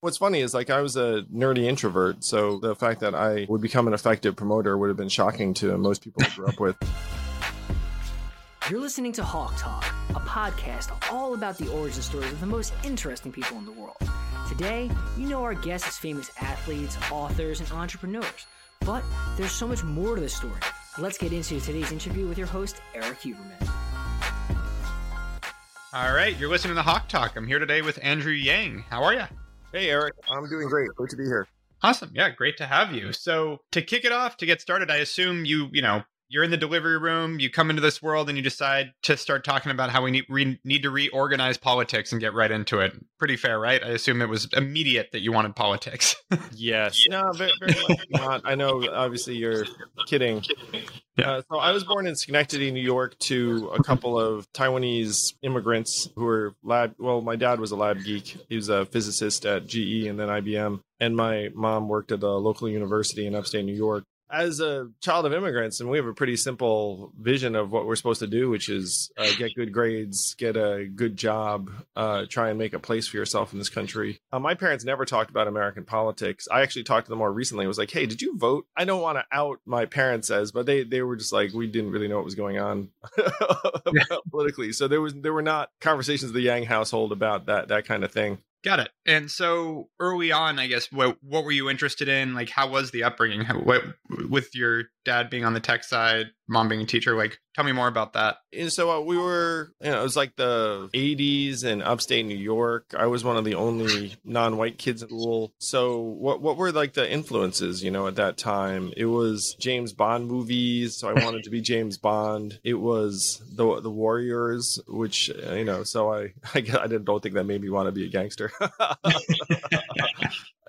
What's funny is like I was a nerdy introvert, so the fact that I would become an effective promoter would have been shocking to most people I grew up with. You're listening to Hawk Talk, a podcast all about the origin stories of the most interesting people in the world. Today, you know our guests as famous athletes, authors, and entrepreneurs. But there's so much more to the story. Let's get into today's interview with your host, Eric Huberman. All right, you're listening to Hawk Talk. I'm here today with Andrew Yang. How are you? Hey, Eric. I'm doing great. Great to be here. Awesome. Yeah, great to have you. So, to kick it off, to get started, I assume you, you know, you're in the delivery room, you come into this world and you decide to start talking about how we need, re, need to reorganize politics and get right into it. Pretty fair, right? I assume it was immediate that you wanted politics. yes. No, very, very much not. I know, obviously, you're kidding. Yeah. Uh, so I was born in Schenectady, New York, to a couple of Taiwanese immigrants who were lab. Well, my dad was a lab geek. He was a physicist at GE and then IBM. And my mom worked at a local university in upstate New York as a child of immigrants, and we have a pretty simple vision of what we're supposed to do, which is uh, get good grades, get a good job, uh, try and make a place for yourself in this country. Uh, my parents never talked about American politics. I actually talked to them more recently. I was like, "Hey, did you vote?" I don't want to out my parents as, but they they were just like, we didn't really know what was going on politically. So there was there were not conversations of the Yang household about that that kind of thing. Got it. And so early on, I guess, what what were you interested in? Like, how was the upbringing? How, what with your dad being on the tech side, mom being a teacher? Like, tell me more about that. And so uh, we were, you know, it was like the '80s in upstate New York. I was one of the only non-white kids at school. So what what were like the influences? You know, at that time, it was James Bond movies. So I wanted to be James Bond. It was the the Warriors, which you know. So I I, I didn't don't think that made me want to be a gangster.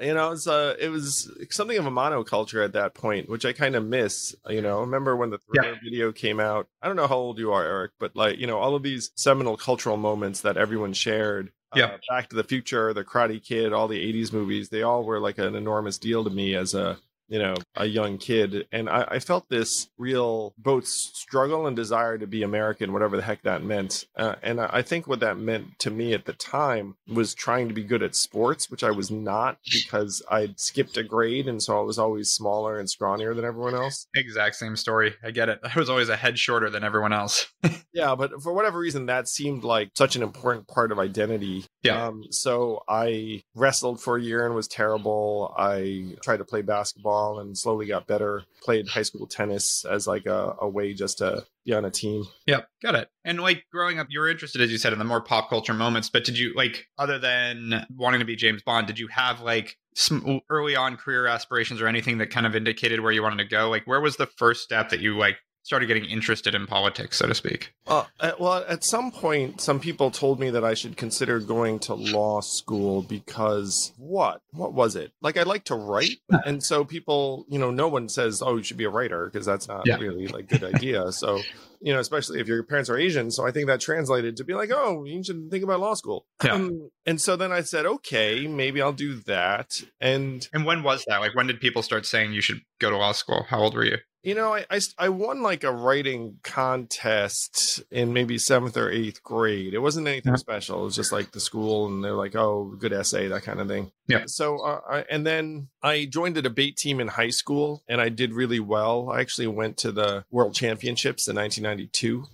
you know, it's uh, it was something of a monoculture at that point, which I kind of miss. You know, remember when the Thriller yeah. video came out? I don't know how old you are, Eric, but like, you know, all of these seminal cultural moments that everyone shared. Yeah, uh, Back to the Future, The Karate Kid, all the '80s movies, they all were like an enormous deal to me as a you know, a young kid. And I, I, felt this real both struggle and desire to be American, whatever the heck that meant. Uh, and I think what that meant to me at the time was trying to be good at sports, which I was not because I'd skipped a grade. And so I was always smaller and scrawnier than everyone else. Exact same story. I get it. I was always a head shorter than everyone else. yeah. But for whatever reason, that seemed like such an important part of identity. Yeah. Um, so I wrestled for a year and was terrible. I tried to play basketball and slowly got better. Played high school tennis as like a, a way just to be on a team. Yep, got it. And like growing up, you were interested, as you said, in the more pop culture moments. But did you like, other than wanting to be James Bond, did you have like some early on career aspirations or anything that kind of indicated where you wanted to go? Like, where was the first step that you like started getting interested in politics, so to speak? Uh, well, at some point, some people told me that I should consider going to law school because what? What was it? Like, I like to write. And so people, you know, no one says, oh, you should be a writer because that's not yeah. really like good idea. So, you know, especially if your parents are Asian. So I think that translated to be like, oh, you should think about law school. Yeah. Um, and so then I said, okay, maybe I'll do that. And and when was that? Like, when did people start saying you should go to law school? How old were you? You know, I, I, I, won like a writing contest in maybe seventh or eighth grade. It wasn't anything yeah. special. It was just like the school, and they're like, "Oh, good essay," that kind of thing. Yeah. So, uh, I, and then I joined a debate team in high school, and I did really well. I actually went to the World Championships in 1992.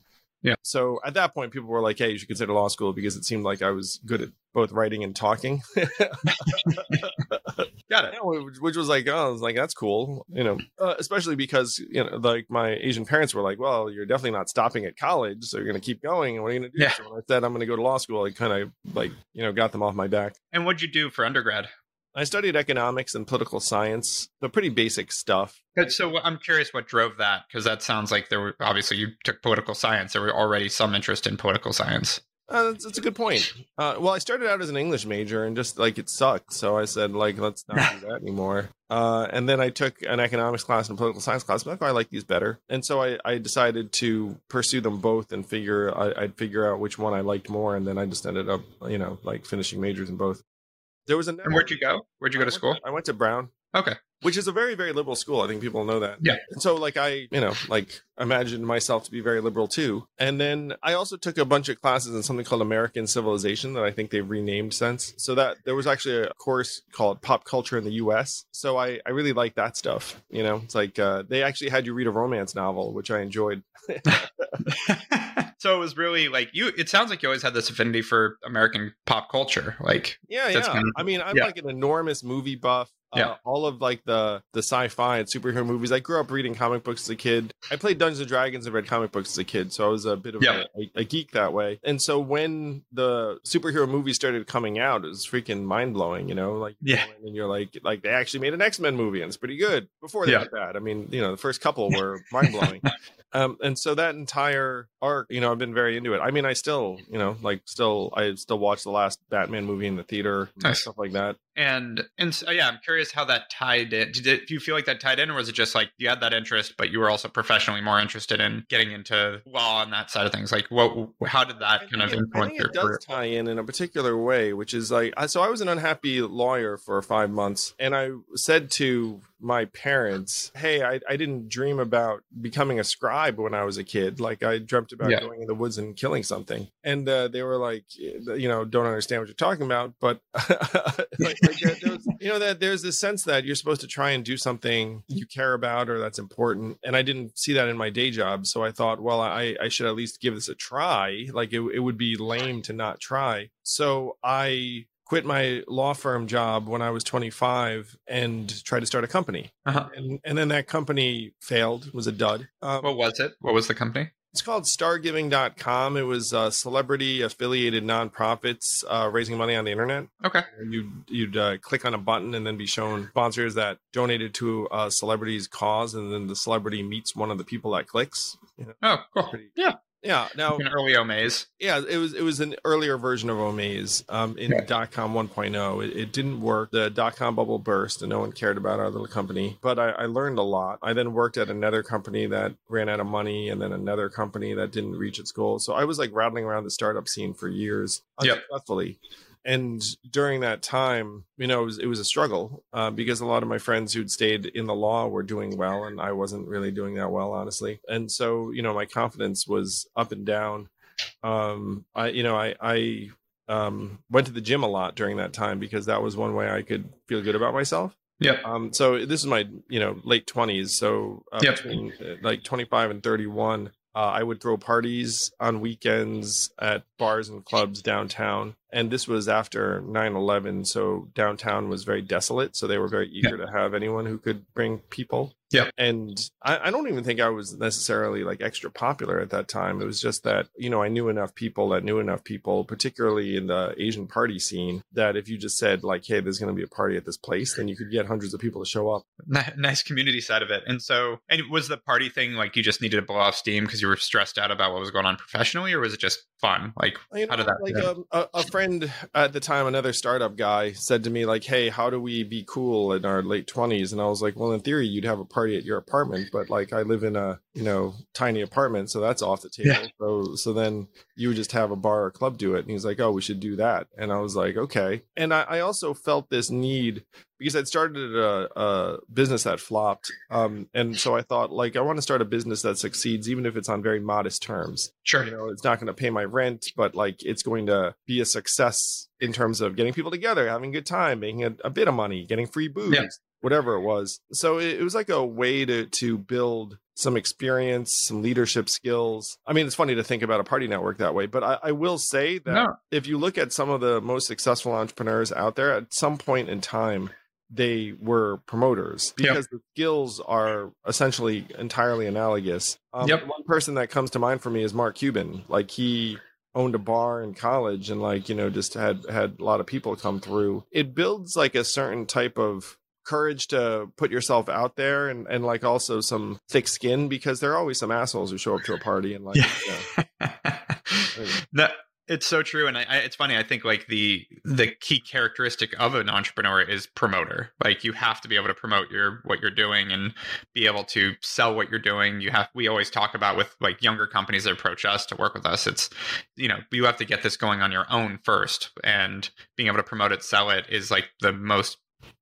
Yeah. So at that point, people were like, "Hey, you should consider law school," because it seemed like I was good at both writing and talking. Got it. Which was like, oh, I was like, that's cool, you know, uh, especially because you know, like my Asian parents were like, well, you're definitely not stopping at college, so you're going to keep going. And what are you going to do? Yeah. So when I said I'm going to go to law school, I kind of like, you know, got them off my back. And what'd you do for undergrad? I studied economics and political science, the pretty basic stuff. So I'm curious what drove that because that sounds like there were obviously you took political science. There were already some interest in political science. Uh, that's, that's, a good point. Uh, well, I started out as an English major and just like it sucked, so I said like let's not do that anymore. Uh, and then I took an economics class and a political science class. Like, oh, I like these better, and so I, I decided to pursue them both and figure I, would figure out which one I liked more, and then I just ended up you know like finishing majors in both. There was a. And where'd you go? Where'd you go to school? I went to Brown. Okay. Which is a very, very liberal school. I think people know that. Yeah. And so, like, I, you know, like, imagined myself to be very liberal too. And then I also took a bunch of classes in something called American Civilization that I think they've renamed since. So that there was actually a course called Pop Culture in the US. So I, I really like that stuff. You know, it's like uh, they actually had you read a romance novel, which I enjoyed. so it was really like you it sounds like you always had this affinity for american pop culture like yeah yeah kind of, i mean i'm yeah. like an enormous movie buff yeah. Uh, all of like the the sci-fi and superhero movies. I grew up reading comic books as a kid. I played Dungeons and Dragons and read comic books as a kid, so I was a bit of yeah. a, a, geek that way. And so when the superhero movies started coming out, it was freaking mind blowing. You know, like yeah, and you're like, like they actually made an X Men movie and it's pretty good. Before they yeah. that, I mean, you know, the first couple were mind blowing. Um, and so that entire arc, you know, I've been very into it. I mean, I still, you know, like still, I still watch the last Batman movie in the theater, nice. stuff like that. And and so, yeah, I'm curious how that tied in. Did it, do you feel like that tied in, or was it just like you had that interest, but you were also professionally more interested in getting into law and that side of things? Like, what? How did that kind of it, influence your it does career? tie in in a particular way, which is like, so I was an unhappy lawyer for five months, and I said to my parents, hey, I, I didn't dream about becoming a scribe when I was a kid. Like I dreamt about yeah. going in the woods and killing something. And uh, they were like, you know, don't understand what you're talking about. But like, like there, was, you know, that there's this sense that you're supposed to try and do something you care about or that's important. And I didn't see that in my day job. So I thought, well, I, I should at least give this a try. Like it, it would be lame to not try. So I quit my law firm job when I was 25 and tried to start a company. Uh-huh. And, and then that company failed, was a dud. Um, what was it? What was the company? It's called stargiving.com. It was uh, celebrity affiliated nonprofits uh, raising money on the internet. Okay. You'd, you'd uh, click on a button and then be shown sponsors that donated to a celebrity's cause, and then the celebrity meets one of the people that clicks. You know, oh, cool. Pretty, yeah. Yeah. Now an early Omaze. Yeah, it was it was an earlier version of Omaze um, in okay. dot com 1.0. It, it, didn't work. The dot com bubble burst, and no one cared about our little company. But I, I, learned a lot. I then worked at another company that ran out of money, and then another company that didn't reach its goal. So I was like rattling around the startup scene for years unsuccessfully. Yep and during that time you know it was, it was a struggle uh, because a lot of my friends who'd stayed in the law were doing well and i wasn't really doing that well honestly and so you know my confidence was up and down um, i you know i i um, went to the gym a lot during that time because that was one way i could feel good about myself yeah. Um, so this is my, you know, late twenties. So uh, yep. between uh, like 25 and 31, uh, I would throw parties on weekends at bars and clubs downtown. And this was after 9-11 so downtown was very desolate so they were very eager yeah. to have anyone who could bring people. Yeah and I, I, don't even think i was necessarily like extra popular at that time. It was just that you know i knew enough people that knew enough people particularly in the asian party scene that if you just said like hey there's going to be a party at this place then you could get hundreds of people to show up. Nice community side of it. And so and was the party thing like you just needed to blow off steam because you were stressed out about what was going on professionally or was it just fun? like you know, how did that like um, a, a friend friend at the time, another startup guy, said to me like, "Hey, how do we be cool in our late 20s?" And I was like, "Well, in theory, you'd have a party at your apartment, but like I live in a you know tiny apartment, so that's off the table. Yeah. So so then you would just have a bar or club do it." And he's like, "Oh, we should do that." And I was like, "Okay." And I, I also felt this need because I'd started a, a business that flopped, um, and so I thought like I want to start a business that succeeds, even if it's on very modest terms. Sure, you know, it's not going to pay my rent, but like it's going to be a success in terms of getting people together, having a good time, making a, a bit of money, getting free booze, yeah. whatever it was. So it, it was like a way to to build some experience, some leadership skills. I mean, it's funny to think about a party network that way, but I, I will say that no. if you look at some of the most successful entrepreneurs out there, at some point in time, they were promoters because yep. the skills are essentially entirely analogous. Um, yep. One person that comes to mind for me is Mark Cuban. Like he owned a bar in college and like you know just had had a lot of people come through. It builds like a certain type of courage to put yourself out there and and like also some thick skin because there are always some assholes who show up to a party and like yeah. you know. It's so true, and I, I, it's funny. I think like the the key characteristic of an entrepreneur is promoter. Like you have to be able to promote your what you're doing and be able to sell what you're doing. You have. We always talk about with like younger companies that approach us to work with us. It's you know you have to get this going on your own first, and being able to promote it, sell it is like the most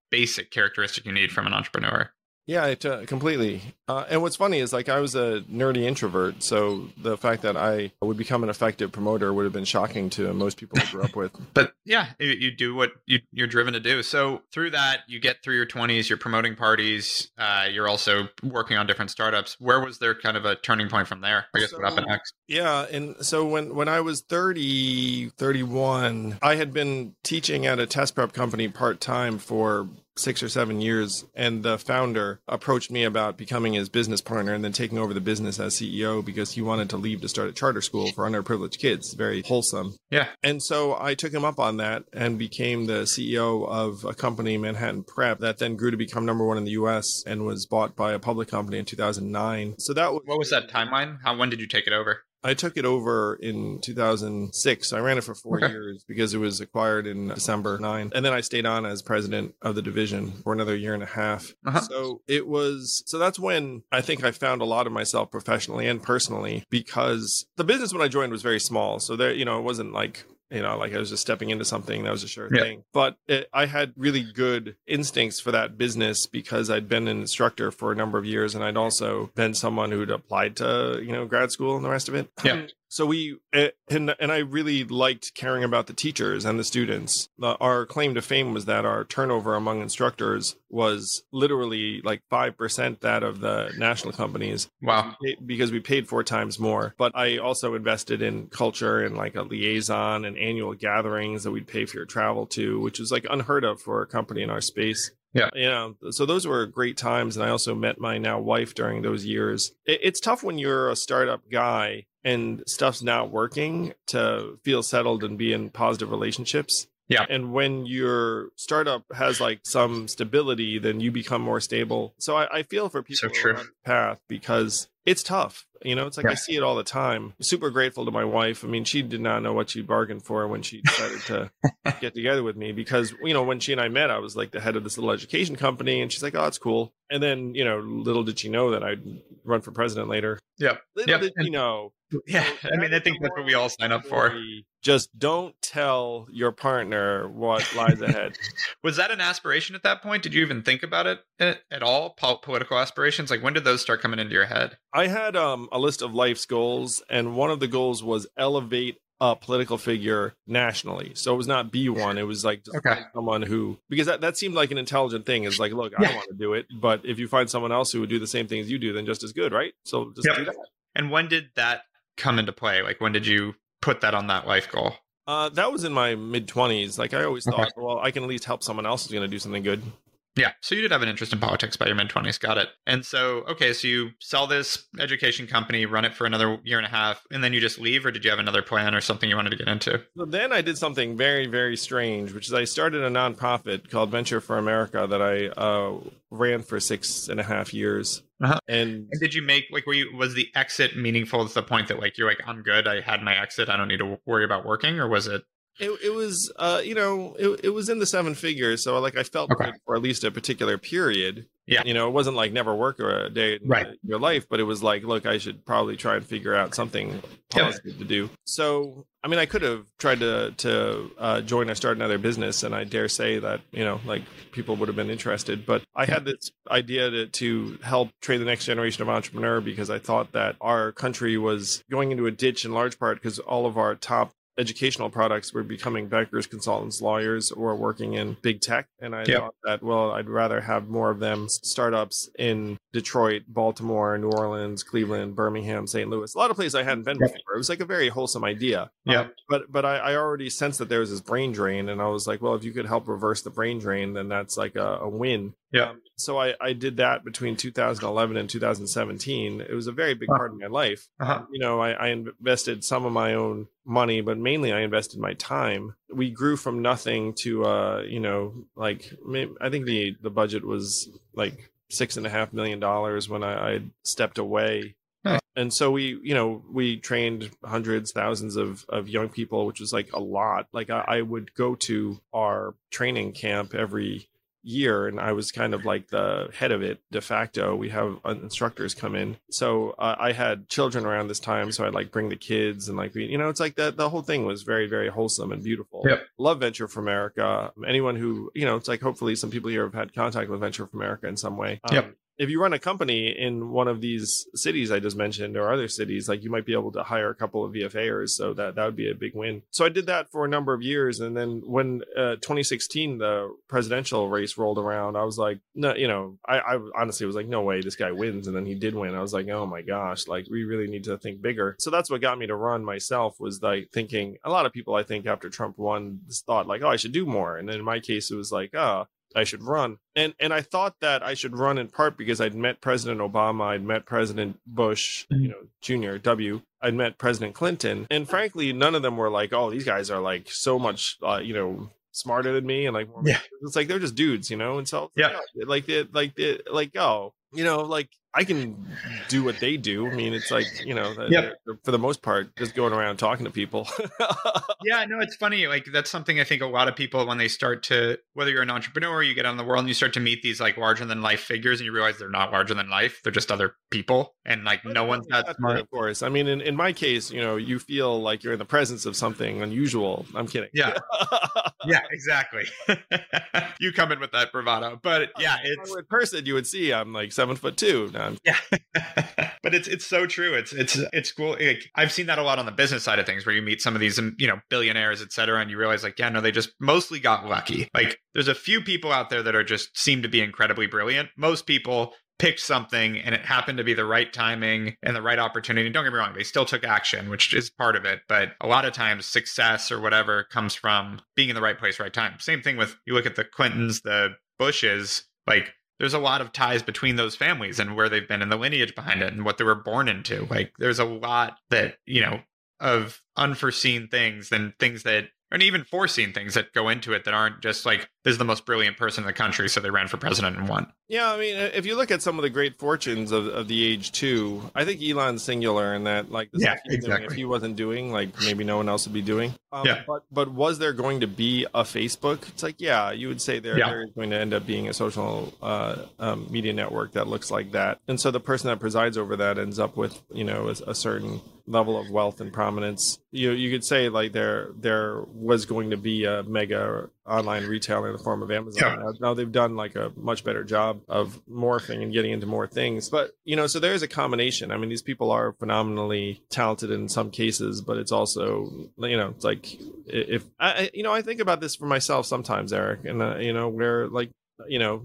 basic characteristic you need from an entrepreneur. Yeah, it, uh, completely. Uh, and what's funny is like I was a nerdy introvert, so the fact that I would become an effective promoter would have been shocking to most people I grew up with. but yeah, you, you do what you, are driven to do. So through that, you get through your twenties. You're promoting parties. Uh, you're also working on different startups. Where was there kind of a turning point from there? I guess so, what happened next? Yeah, and so when when I was 30, 31, I had been teaching at a test prep company part time for six or seven years and the founder approached me about becoming his business partner and then taking over the business as ceo because he wanted to leave to start a charter school for underprivileged kids. Very wholesome. Yeah. And so i took him up on that and became the ceo of a company manhattan prep that then grew to become number one in the us and was bought by a public company in 2009 so that was what was that timeline? How when did you take it over I took it over in 2006. I ran it for four okay. years because it was acquired in December 9. And then I stayed on as president of the division for another year and a half. Uh-huh. So it was, so that's when I think I found a lot of myself professionally and personally because the business when I joined was very small. So there, you know, it wasn't like you know like i was just stepping into something that was a sure yeah. thing. But it, i had really good instincts for that business because i'd been an instructor for a number of years and i'd also been someone who'd applied to you know grad school and the rest of it. Yeah so we eh, and and I really liked caring about the teachers and the students. Our claim to fame was that our turnover among instructors was literally like five percent that of the national companies. Wow! Because we paid four times more. But I also invested in culture and like a liaison and annual gatherings that we'd pay for your travel to, which was like unheard of for a company in our space. Yeah. You know, so those were great times. And I also met my now wife during those years. It's tough when you're a startup guy and stuff's not working to feel settled and be in positive relationships. Yeah. And when your startup has like some stability, then you become more stable. So I, I feel for people so on the path because it's tough. You know, it's like yeah. I see it all the time. Super grateful to my wife. I mean, she did not know what she bargained for when she decided to get together with me because, you know, when she and I met, I was like the head of this little education company and she's like, oh, it's cool. And then, you know, little did she know that I'd run for president later. Yeah. Little yep. did you know yeah, I mean, I think that's what we all sign up for. Just don't tell your partner what lies ahead. was that an aspiration at that point? Did you even think about it at all? Political aspirations? Like, when did those start coming into your head? I had um, a list of life's goals, and one of the goals was elevate a political figure nationally. So it was not be one. It was like okay. someone who because that, that seemed like an intelligent thing. Is like, look, I don't want to do it, but if you find someone else who would do the same thing as you do, then just as good, right? So just yep. do that. And when did that come into play? Like when did you put that on that life goal? Uh, that was in my mid twenties. Like I always thought, okay. well, I can at least help someone else who's going to do something good. Yeah. So you did have an interest in politics by your mid 20s. Got it. And so, okay, so you sell this education company, run it for another year and a half, and then you just leave, or did you have another plan or something you wanted to get into? So then I did something very, very strange, which is I started a nonprofit called Venture for America that I uh, ran for six and a half years. Uh-huh. And, and, did you make like were you was the exit meaningful to the point that like you're like I'm good I had my exit I don't need to worry about working or was it it, it was uh you know it, it was in the seven figures so like I felt okay. good for at least a particular period yeah. You know, it wasn't like never work or a day in right. your life, but it was like, look, I should probably try and figure out something positive to do. So, I mean, I could have tried to to uh, join or start another business, and I dare say that you know, like people would have been interested. But I had this idea to, to help train the next generation of entrepreneur because I thought that our country was going into a ditch in large part because all of our top educational products were becoming bankers, consultants, lawyers, or working in big tech. And I yep. thought that, well, I'd rather have more of them startups in Detroit, Baltimore, New Orleans, Cleveland, Birmingham, St. Louis, a lot of places I hadn't been before. It was like a very wholesome idea. Yeah. Um, but but I, I, already sensed that there was this brain drain. And I was like, well, if you could help reverse the brain drain, then that's like a, a win. Yeah. Um, so I, I did that between 2011 and 2017. It was a very big part of my life. Uh-huh. You know, I, I invested some of my own money, but mainly I invested my time. We grew from nothing to, uh, you know, like I think the the budget was like six and a half million dollars when I, I stepped away. Nice. And so we, you know, we trained hundreds, thousands of, of young people, which was like a lot. Like I, I would go to our training camp every year, and I was kind of like the head of it de facto. We have instructors come in, so uh, I had children around this time, so I'd like bring the kids and like you know, it's like that. The whole thing was very very wholesome and beautiful. Yep. Love Venture for America. Anyone who you know, it's like hopefully some people here have had contact with Venture for America in some way. Um, Yep if you run a company in one of these cities I just mentioned or other cities, like you might be able to hire a couple of VFAers. So that, that would be a big win. So I did that for a number of years. And then when uh, 2016, the presidential race rolled around, I was like, no, you know, I, I honestly was like, no way, this guy wins. And then he did win. I was like, oh my gosh, like we really need to think bigger. So that's what got me to run myself was like thinking a lot of people, I think after Trump won, thought like, oh, I should do more. And then in my case, it was like, oh, I should run. And and I thought that I should run in part because I'd met President Obama, I'd met President Bush, you know, Junior W. I'd met President Clinton, and frankly, none of them were like, "Oh, these guys are like so much, uh, you know, smarter than me," and like, yeah. it's like they're just dudes, you know. And so, yeah, like, they, like, they, like, oh, you know, like I can do what they do. I mean, it's like you know, yep. for the most part, just going around talking to people. yeah, no, it's funny. Like that's something I think a lot of people when they start to, whether you're an entrepreneur, you get out in the world and you start to meet these like larger than life figures, and you realize they're not larger than life; they're just other people, and like no one's that smart. Of course, I mean, in, in my case, you know, you feel like you're in the presence of something unusual. I'm kidding. Yeah, yeah, exactly. you come in with that bravado, but yeah, it's in person you would see I'm like seven foot two. Yeah, but it's it's so true. It's it's it's cool. Like, I've seen that a lot on the business side of things, where you meet some of these um, you know billionaires, et cetera, and you realize like, yeah, no, they just mostly got lucky. Like, there's a few people out there that are just seem to be incredibly brilliant. Most people picked something and it happened to be the right timing and the right opportunity. Don't get me wrong, they still took action, which is part of it. But a lot of times, success or whatever comes from being in the right place, right time. Same thing with you look at the Clintons, the Bushes, like there's a lot of ties between those families and where they've been and the lineage behind it and what they were born into. Like there's a lot that, you know, of unforeseen things and things that and even foreseen things that go into it that aren't just like this is the most brilliant person in the country, so they ran for president and won. Yeah, I mean, if you look at some of the great fortunes of, of the age too, I think Elon's singular in that, like, yeah, exactly. if he wasn't doing, like, maybe no one else would be doing. Um, yeah. But but was there going to be a Facebook? It's like, yeah, you would say there, yeah. there is going to end up being a social uh, um, media network that looks like that, and so the person that presides over that ends up with, you know, a, a certain level of wealth and prominence. You you could say like there there was going to be a mega online retailer in the form of Amazon. Yeah. Now they've done like a much better job of morphing and getting into more things. But you know, so there is a combination. I mean, these people are phenomenally talented in some cases, but it's also you know, it's like if I you know I think about this for myself sometimes, Eric, and uh, you know where like you know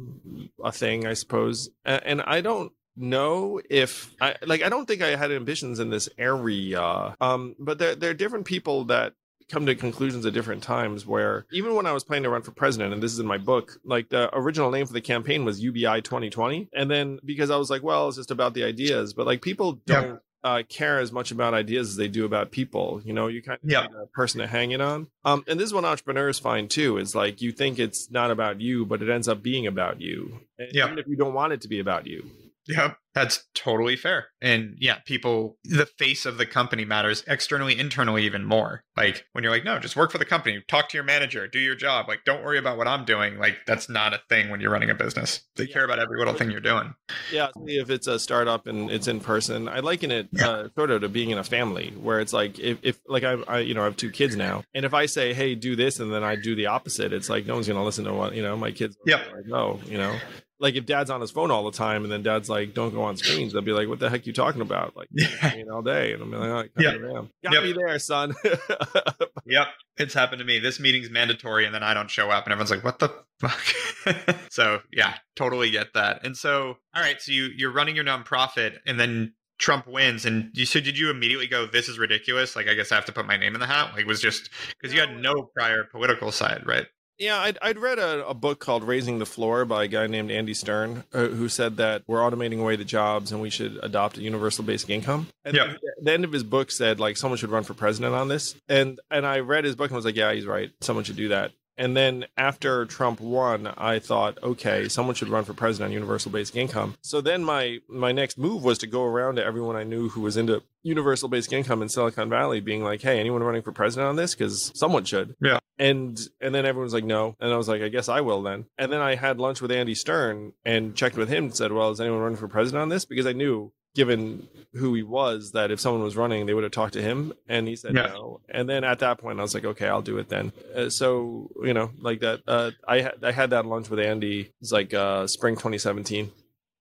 a thing I suppose, and, and I don't know if I like I don't think I had ambitions in this area. Um, but there there are different people that come to conclusions at different times where even when I was planning to run for president, and this is in my book, like the original name for the campaign was UBI 2020. And then because I was like, well, it's just about the ideas, but like people don't uh, care as much about ideas as they do about people. You know, you kind of need a person to hang it on. Um, and this is what entrepreneurs find too, is like you think it's not about you, but it ends up being about you. Yeah. Even if you don't want it to be about you. Yep. That's totally fair. And yeah, people, the face of the company matters externally, internally, even more. Like when you're like, no, just work for the company, talk to your manager, do your job. Like, don't worry about what I'm doing. Like, that's not a thing when you're running a business. They care about every little thing you're doing. Yeah. If it's a startup and it's in person, I liken it yeah. uh, sort of to being in a family where it's like, if, if like I, I, you know, I have two kids now. And if I say, hey, do this, and then I do the opposite, it's like no one's going to listen to what, you know, my kids yep. like, no, you know like if dad's on his phone all the time and then dad's like don't go on screens they'll be like what the heck are you talking about like yeah. all day and i'm like oh, yeah. got yep. me there son yep it's happened to me this meeting's mandatory and then i don't show up and everyone's like what the fuck so yeah totally get that and so all right so you you're running your nonprofit and then Trump wins, and you so did you immediately go, "This is ridiculous"? Like, I guess I have to put my name in the hat. Like, was just because you had no prior political side, right? Yeah, I'd, I'd read a, a, book called Raising the Floor by a guy named Andy Stern, uh, who said that we're automating away the jobs and we should adopt a universal basic income. And yeah. the, the end of his book said like someone should run for president on this. And and I read his book and was like, yeah, he's right. Someone should do that. And then after Trump won, I thought, okay, someone should run for president on universal basic income. So then my my next move was to go around to everyone I knew who was into universal basic income in Silicon Valley, being like, "Hey, anyone running for president on this? Because someone should." Yeah. And and then everyone's like, "No," and I was like, "I guess I will then." And then I had lunch with Andy Stern and checked with him and said, "Well, is anyone running for president on this?" Because I knew given who he was that if someone was running they would have talked to him and he said yeah. no and then at that point i was like okay i'll do it then uh, so you know like that uh, i had i had that lunch with andy it's like uh, spring 2017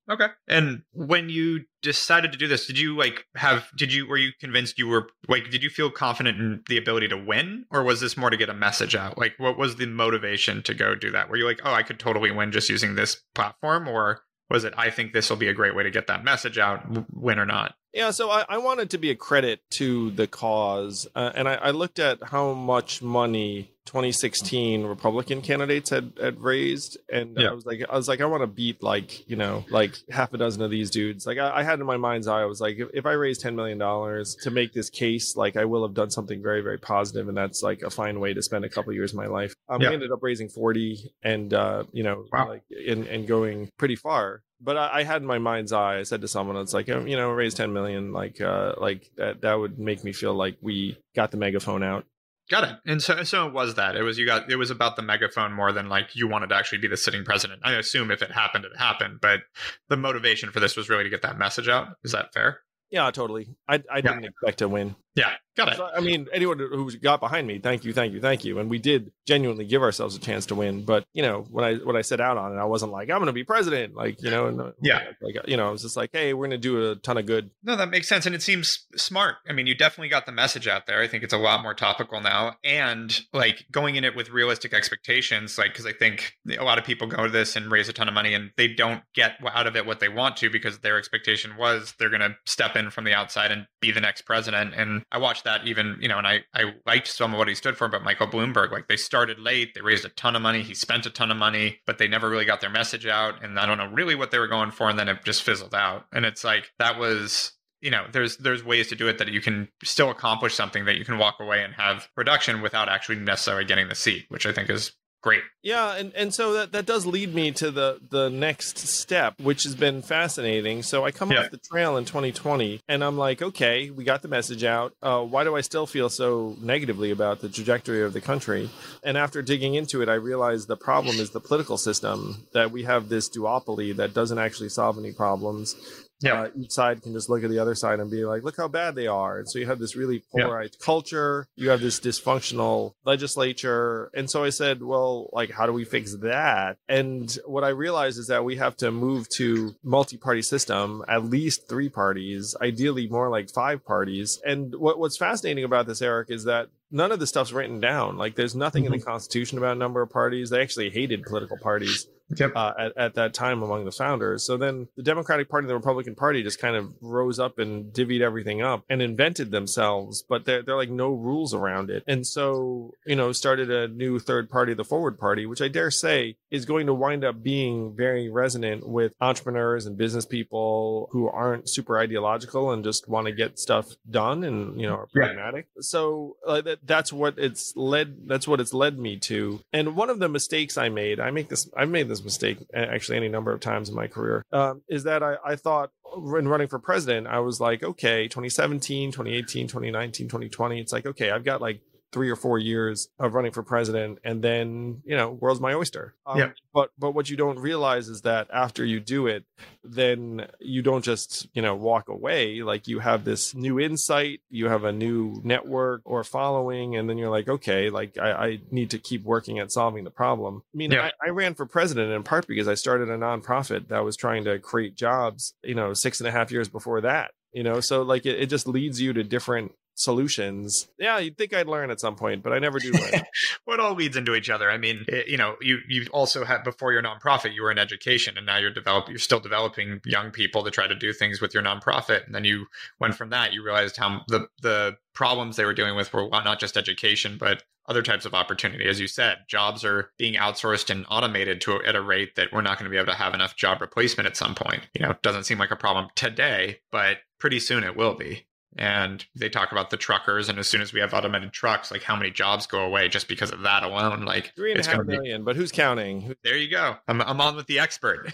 Okay. And when you decided to do this, did you like have did you were you convinced you were like did you feel confident in the ability to win or was this more to get a message out? Like what was the motivation to go do that? Were you like, "Oh, I could totally win just using this platform?" or was it i think this will be a great way to get that message out win or not? Yeah so i, I wanted to be a credit to the cause uh, and I, I, looked at how much money 2016 republican candidates had, had raised and yeah. i was like i was like i want to beat like you know like half a dozen of these dudes like i, I had in my mind's eye i was like if, if i raise 10 million dollars to make this case like i will have done something very very positive and that's like a fine way to spend a couple years of my life um, yeah. we ended up raising 40 and uh you know wow. like and, and going pretty far but I, I, had in my mind's eye, I said to someone, it's like, you know, raise 10 million, like, uh, like that, that would make me feel like we got the megaphone out. Got it. And so, so it was that it was, you got, it was about the megaphone more than like you wanted to actually be the sitting president. I assume if it happened, it happened, but the motivation for this was really to get that message out. Is that fair? Yeah, totally. I, I didn't expect to win. Yeah, got it. So, I mean, anyone who got behind me, thank you, thank you, thank you. And we did genuinely give ourselves a chance to win. But you know, when I when I set out on it, I wasn't like I'm going to be president, like you know, and uh, yeah, like you know, it was just like, hey, we're going to do a ton of good. No, that makes sense, and it seems smart. I mean, you definitely got the message out there. I think it's a lot more topical now, and like going in it with realistic expectations, like because I think a lot of people go to this and raise a ton of money, and they don't get out of it what they want to because their expectation was they're going to step in from the outside and be the next president. And I watched that even you know, and I, I liked some of what he stood for, but Michael Bloomberg, like they started late, they raised a ton of money, he spent a ton of money, but they never really got their message out. And I don't know really what they were going for. And then it just fizzled out. And it's like, that was, you know there's there's ways to do it that you can still accomplish something that you can walk away and have production without actually necessarily getting the seat which i think is great. Yeah, and, and so that, that does lead me to the, the next step, which has been fascinating. So I come yeah. off the trail in 2020 and I'm like, okay, we got the message out. Uh, why do I still feel so negatively about the trajectory of the country? And after digging into it, I realized the problem is the political system, that we have this duopoly that doesn't actually solve any problems. Yeah. Uh, each side can just look at the other side and be like, look how bad they are. And so you have this really polarized yeah. culture. You have this dysfunctional legislature. And so I said, well, like, how do we fix that? And what I realized is that we have to move to multi-party system, at least three parties, ideally more like five parties. And what, what's fascinating about this, Eric, is that none of the stuff's written down. Like there's nothing in the mm-hmm. Constitution about number of parties. They actually hated political parties yep. uh, at, at that time among the founders. So then the Democratic Party and the Republican Party just kind of rose up and divvied everything up and invented themselves, but they're, they're like no rules around it. And so, you know, started a new third party, the Forward Party, which I dare say is going to wind up being very resonant with entrepreneurs and business people who aren't super ideological and just want to get stuff done and, you know, are pragmatic. Yeah. So uh, that, that's what it's led, that's what it's led me to. And one of the mistakes I made, I make this, I've made this mistake actually any number of times in my career, um, is that I, I thought when running for president, I was like, okay, 2017, 2018, 2019, 2020, it's like, okay, I've got like three or four years of running for president and then you know world's my oyster um, yeah. but but what you don't realize is that after you do it then you don't just you know walk away like you have this new insight you have a new network or following and then you're like okay like i, I need to keep working at solving the problem i mean yeah. I, I ran for president in part because i started a nonprofit that was trying to create jobs you know six and a half years before that you know so like it, it just leads you to different solutions. Yeah, you'd think I'd learn at some point, but I never do learn. well, it all leads into each other. I mean, it, you know, you you also had before your nonprofit, you were in education, and now you're develop you're still developing young people to try to do things with your nonprofit. And then you went from that, you realized how the the problems they were dealing with were not just education, but other types of opportunity. As you said, jobs are being outsourced and automated to at a rate that we're not going to be able to have enough job replacement at some point. You know, it doesn't seem like a problem today, but pretty soon it will be. And they talk about the truckers. And as soon as we have automated trucks, like how many jobs go away just because of that alone? Like three and a half million, be... but who's counting? There you go. I'm, I'm on with the expert.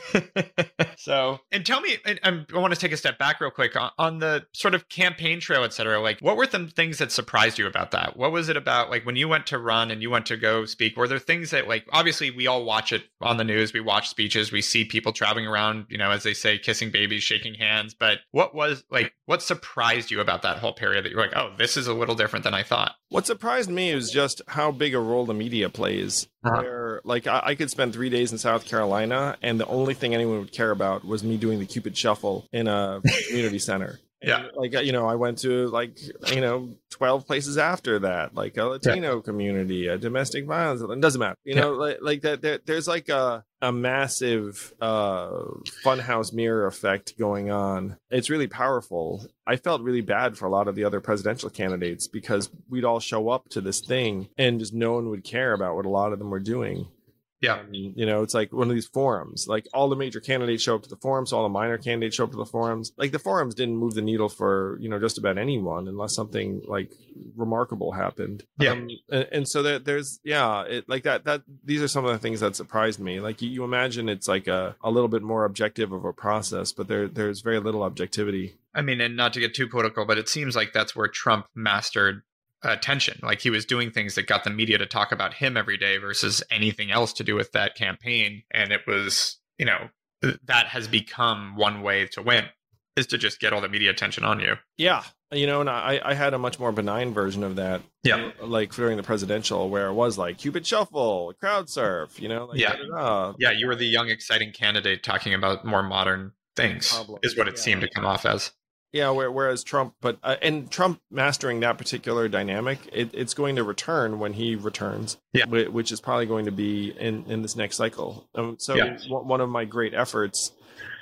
so, and tell me, and, and I want to take a step back real quick on, on the sort of campaign trail, et cetera. Like, what were some things that surprised you about that? What was it about? Like when you went to run and you went to go speak, were there things that like obviously we all watch it on the news, we watch speeches, we see people traveling around, you know, as they say, kissing babies, shaking hands. But what was like what surprised you about that whole period that you're like, oh, this is a little different than I thought? What surprised me was just how big a role the media plays. Uh-huh. Where like I, I, could spend three days in South Carolina and the only thing anyone would care about was me doing the Cupid shuffle in a community center. Yeah. Like, you know, I went to like, you know, 12 places after that, like a Latino yeah. community, a domestic violence. It doesn't matter. You yeah. know, like, like that, there, there's like a, a massive uh, funhouse mirror effect going on. It's really powerful. I felt really bad for a lot of the other presidential candidates because we'd all show up to this thing and just no one would care about what a lot of them were doing. Yeah. And, you know, it's like one of these forums. Like all the major candidates show up to the forums, all the minor candidates show up to the forums. Like the forums didn't move the needle for, you know, just about anyone unless something like remarkable happened. Yeah. Um, and, and, so that there's, yeah, it like that, that these are some of the things that surprised me. Like you, you imagine it's like a, a little bit more objective of a process, but there, there's very little objectivity. I mean, and not to get too political, but it seems like that's where Trump mastered attention. Like he was doing things that got the media to talk about him every day versus anything else to do with that campaign. And it was, you know, that has become one way to win is to just get all the media attention on you. Yeah. You know, and I, I had a much more benign version of that. Yeah. Like during the presidential, where it was like Cupid Shuffle, crowd surf, you know? Like, yeah. Yeah. You were the young, exciting candidate talking about more modern things, Problem. is what it yeah. seemed to come off as. Yeah, whereas Trump, but uh, and Trump mastering that particular dynamic, it, it's going to return when he returns. Yeah, which is probably going to be in in this next cycle. Um, so yeah. w- one of my great efforts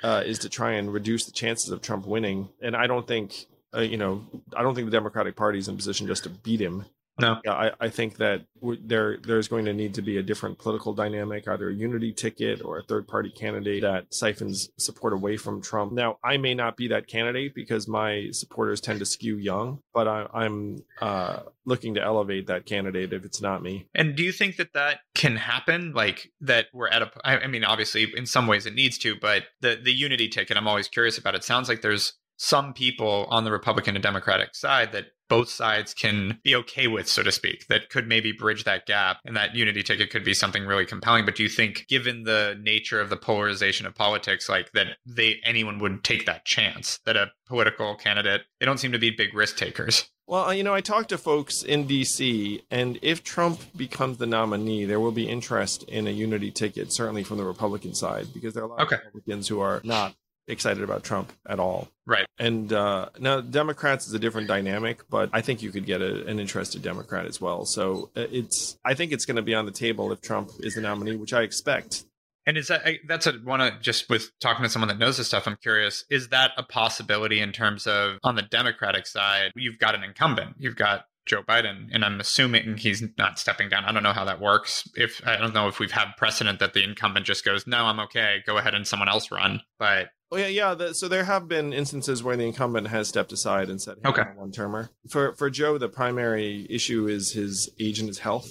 uh, is to try and reduce the chances of Trump winning. And I don't think, uh, you know, I don't think the Democratic Party is in position just to beat him. No, yeah, I, I think that there there's going to need to be a different political dynamic, either a unity ticket or a third party candidate that siphons support away from Trump. Now, I may not be that candidate because my supporters tend to skew young, but I, I'm uh, looking to elevate that candidate if it's not me. And do you think that that can happen? Like that we're at a, I mean, obviously in some ways it needs to, but the the unity ticket, I'm always curious about. It sounds like there's some people on the Republican and Democratic side that both sides can be okay with, so to speak, that could maybe bridge that gap. And that unity ticket could be something really compelling. But do you think, given the nature of the polarization of politics, like that they anyone would take that chance that a political candidate, they don't seem to be big risk takers? Well, uh, you know, I talked to folks in DC, and if Trump becomes the nominee, there will be interest in a unity ticket, certainly from the Republican side, because there are a lot okay. of Republicans who are not excited about Trump at all. Right. And uh, now Democrats is a different dynamic, but I think you could get a, an interested Democrat as well. So uh, it's I think it's going to be on the table if Trump is the nominee, which I expect. And is that that's a one of just with talking to someone that knows this stuff? I'm curious. Is that a possibility in terms of on the Democratic side? You've got an incumbent. You've got Joe Biden, and I'm assuming he's not stepping down. I don't know how that works. If I don't know if we've had precedent that the incumbent just goes, "No, I'm okay. Go ahead and someone else run." But Oh yeah, yeah. The, so there have been instances where the incumbent has stepped aside and said, hey, "Okay, one termer." For for Joe, the primary issue is his age and his health.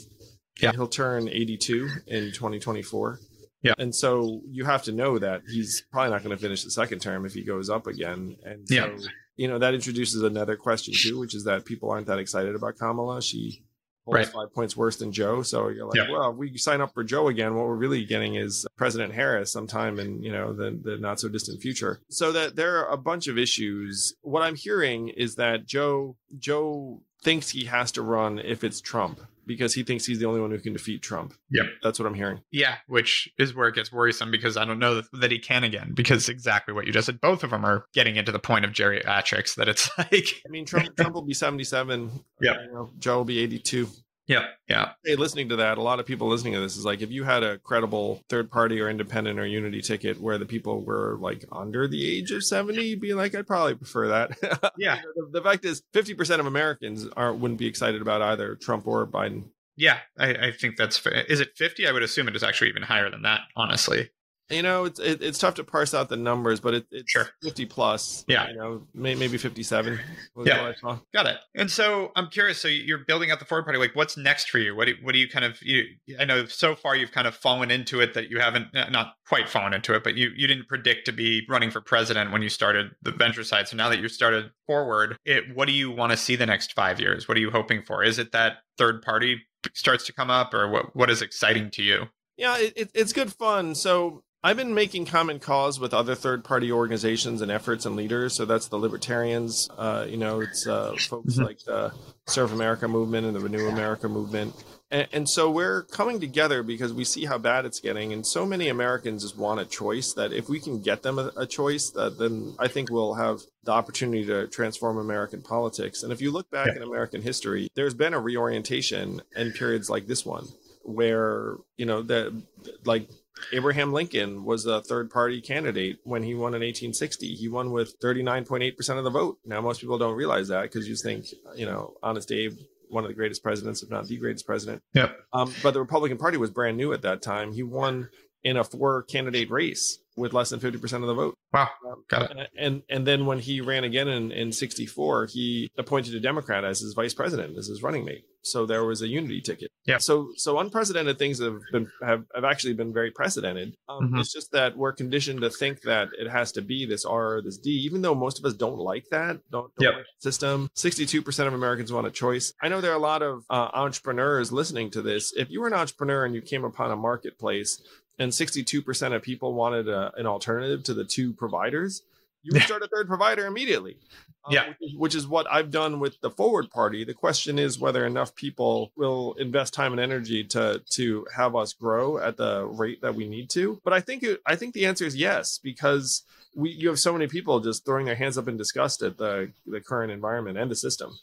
Yeah, he'll turn 82 in 2024. Yeah, and so you have to know that he's probably not going to finish the second term if he goes up again. And so, yeah. you know that introduces another question too, which is that people aren't that excited about Kamala. She right. five points worse than Joe. So you're like, yeah. well, if we sign up for Joe again, what we're really getting is President Harris sometime in, you know, the, the not so distant future. So that there are a bunch of issues. What I'm hearing is that Joe, Joe thinks he has to run if it's Trump because he thinks he's the only one who can defeat Trump. Yeah. That's what I'm hearing. Yeah, which is where it gets worrisome because I don't know that, he can again because exactly what you just said. Both of them are getting into the point of geriatrics that it's like. I mean, Trump, Trump will be 77. Yeah. You know, Joe will be 82. Yeah, yeah. Hey, listening to that, a lot of people listening to this is like, if you had a credible third party or independent or unity ticket where the people were like under the age of seventy, you'd be like, I'd probably prefer that. Yeah. the, the, fact is, fifty percent of Americans aren't wouldn't be excited about either Trump or Biden. Yeah, I, I think that's. Is it fifty? I would assume it is actually even higher than that. Honestly. You know, it's it, it's tough to parse out the numbers, but it, it's Sure. 50 plus. Yeah. You know, may, maybe 57. was Yeah. what I saw. Got it. And so I'm curious. So you're building out the Forward Party. Like, what's next for you? What do, what do you kind of? You, I know so far you've kind of fallen into it that you haven't uh, not quite fallen into it, but you you didn't predict to be running for president when you started the venture side. So now that you've started forward, it what do you want to see the next five years? What are you hoping for? Is it that third party starts to come up, or what? What is exciting to you? Yeah, it, it, it's good fun. So I've been making common cause with other third party organizations and efforts and leaders. So that's the libertarians. Uh, you know, it's uh, folks Mhm. like the Serve America movement and the Renew America movement. And, and so we're coming together because we see how bad it's getting. And so many Americans just want a choice that if we can get them a, a choice, that then I think we'll have the opportunity to transform American politics. And if you look back Yeah. in American history, there's been a reorientation in periods like this one where, you know, the like Abraham Lincoln was a third party candidate when he won in 1860. He won with 39.8% of the vote. Now, most people don't realize that because you think, you know, Honest Abe, one of the greatest presidents, if not the greatest president. Yep. Um, but the Republican Party was brand new at that time. He won in a four candidate race with less than 50% of the vote. Wow. Um, Got it. And and then when he ran again in, in 64, he appointed a Democrat as his vice president, as his running mate. So there was a unity ticket. Yeah. So so unprecedented things have been have, have actually been very precedented. Um, Mhm. It's just that we're conditioned to think that it has to be this R or this D, even though most of us don't like that. Don't, don't Yep. like the system. 62% of Americans want a choice. I know there are a lot of uh, entrepreneurs listening to this. If you were an entrepreneur and you came upon a marketplace and 62% of people wanted a, an alternative to the two providers, you would start a third provider immediately. Um, Yeah. Which is, which is what I've done with the Forward Party. The question is whether enough people will invest time and energy to to have us grow at the rate that we need to. But I think it, I think the answer is yes because we you have so many people just throwing their hands up in disgust at the the current environment and the system.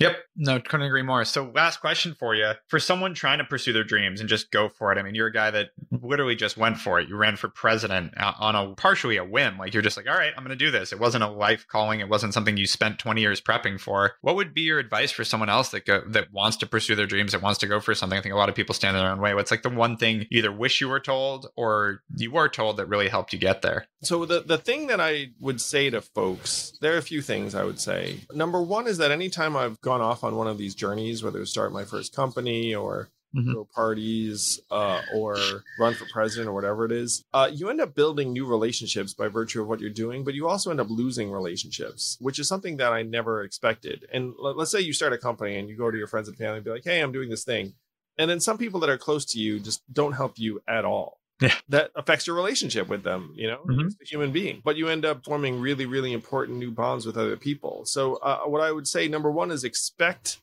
Yep. No, couldn't agree more. So, last question for you. For someone trying to pursue their dreams and just go for it, I mean, you're a guy that literally just went for it. You ran for president uh, on a partially a whim. Like, you're just like, all right, I'm going to do this. It wasn't a life calling. It wasn't something you spent 20 years prepping for. What would be your advice for someone else that go, that wants to pursue their dreams, that wants to go for something? I think a lot of people stand in their own way. What's like the one thing you either wish you were told or you were told that really helped you get there? So the the thing that I would say to folks, there are a few things I would say. Number one is that anytime I've gone off on one of these journeys, whether to start my first company or Mhm. throw parties uh, or run for president or whatever it is, uh, you end up building new relationships by virtue of what you're doing, but you also end up losing relationships, which is something that I never expected. And let, let's say you start a company and you go to your friends and family and be like, "Hey, I'm doing this thing," and then some people that are close to you just don't help you at all that affects your relationship with them you know Mhm. You're a human being. But you end up forming really really important new bonds with other people. So uh, what i would say number one is expect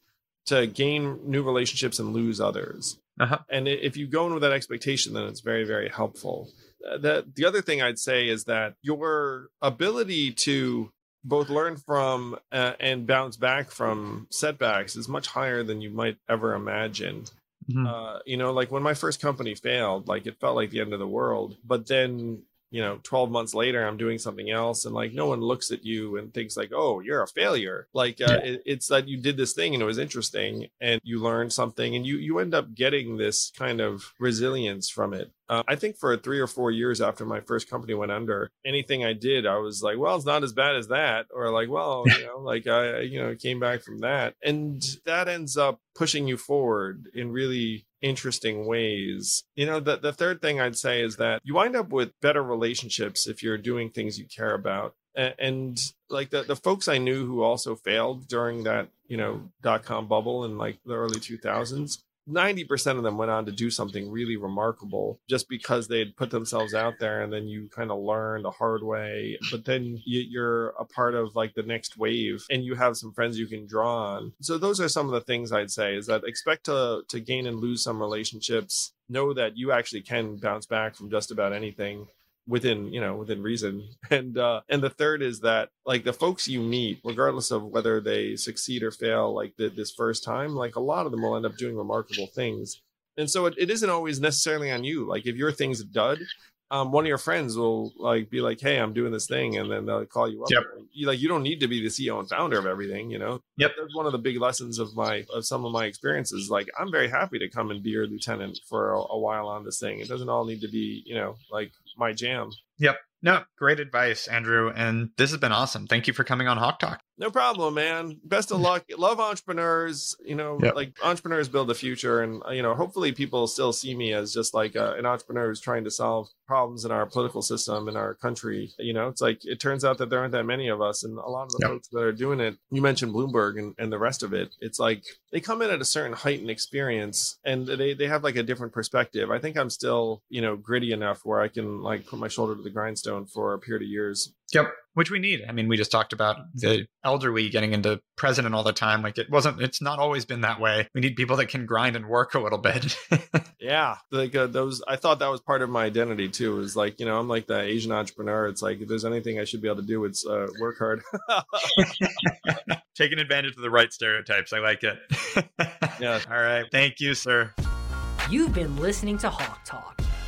to gain new relationships and lose others. Uh-huh. and if you go in with that expectation then it's very very helpful. Uh, the, the other thing i'd say is that your ability to both learn from uh, and bounce back from setbacks is much higher than you might ever imagine Mhm. uh, you know, like when my first company failed, like it felt like the end of the world. But then, you know, 12 months later, I'm doing something else, and like no one looks at you and thinks like, "Oh, you're a failure." Like uh, Yeah. it, it's that you did this thing and it was interesting, and you learned something, and you you end up getting this kind of resilience from it. Uh, I think for three or four years after my first company went under, anything I did, I was like, well, it's not as bad as that, or like, well, you know, like I, I, you know, came back from that, and that ends up pushing you forward in really interesting ways. You know, the the third thing I'd say is that you wind up with better relationships if you're doing things you care about. A- And like the, the folks I knew who also failed during that, you know, dot com bubble in like the early 2000s, 90% of them went on to do something really remarkable just because they had put themselves out there and then you kind of learn the hard way. But then you, you're a part of like the next wave and you have some friends you can draw on. So those are some of the things i'd say is that expect to to gain and lose some relationships. Know that you actually can bounce back from just about anything within you know within reason and uh and the third is that like the folks you meet regardless of whether they succeed or fail like the, this first time like a lot of them will end up doing remarkable things and so it, it isn't always necessarily on you like if your thing's dud um, one of your friends will like be like, "Hey, I'm doing this thing," and then they'll call you up. Yep. You like you don't need to be the CEO and founder of everything, you know. Yep. That's one of the big lessons of my of some of my experiences. Like I'm very happy to come and be your lieutenant for a, a while on this thing. It doesn't all need to be, you know, like my jam. Yep. No, great advice, Andrew. And this has been awesome. Thank you for coming on Hawk Talk. No problem, man. Best of mm. luck. Love entrepreneurs. You know, yep. like entrepreneurs build the future, and uh, you know, hopefully, people still see me as just like a, an entrepreneur who's trying to solve problems in our political system in our country. You know, it's like it turns out that there aren't that many of us, and a lot of the yep. folks that are doing it. You mentioned Bloomberg and, and the rest of it. It's like they come in at a certain height and experience, and they they have like a different perspective. I think I'm still you know gritty enough where I can like put my shoulder to the grindstone for a period of years Yep. Which we need. I mean, we just talked about the elderly getting into president all the time. Like it wasn't, it's not always been that way. We need people that can grind and work a little bit. yeah. Like uh, those, I thought that was part of my identity too. Is like, you know, I'm like the Asian entrepreneur. It's like, if there's anything I should be able to do, it's uh, work hard. Taking advantage of the right stereotypes. I like it. yeah. All right. Thank you, sir. You've been listening to Hawk Talk.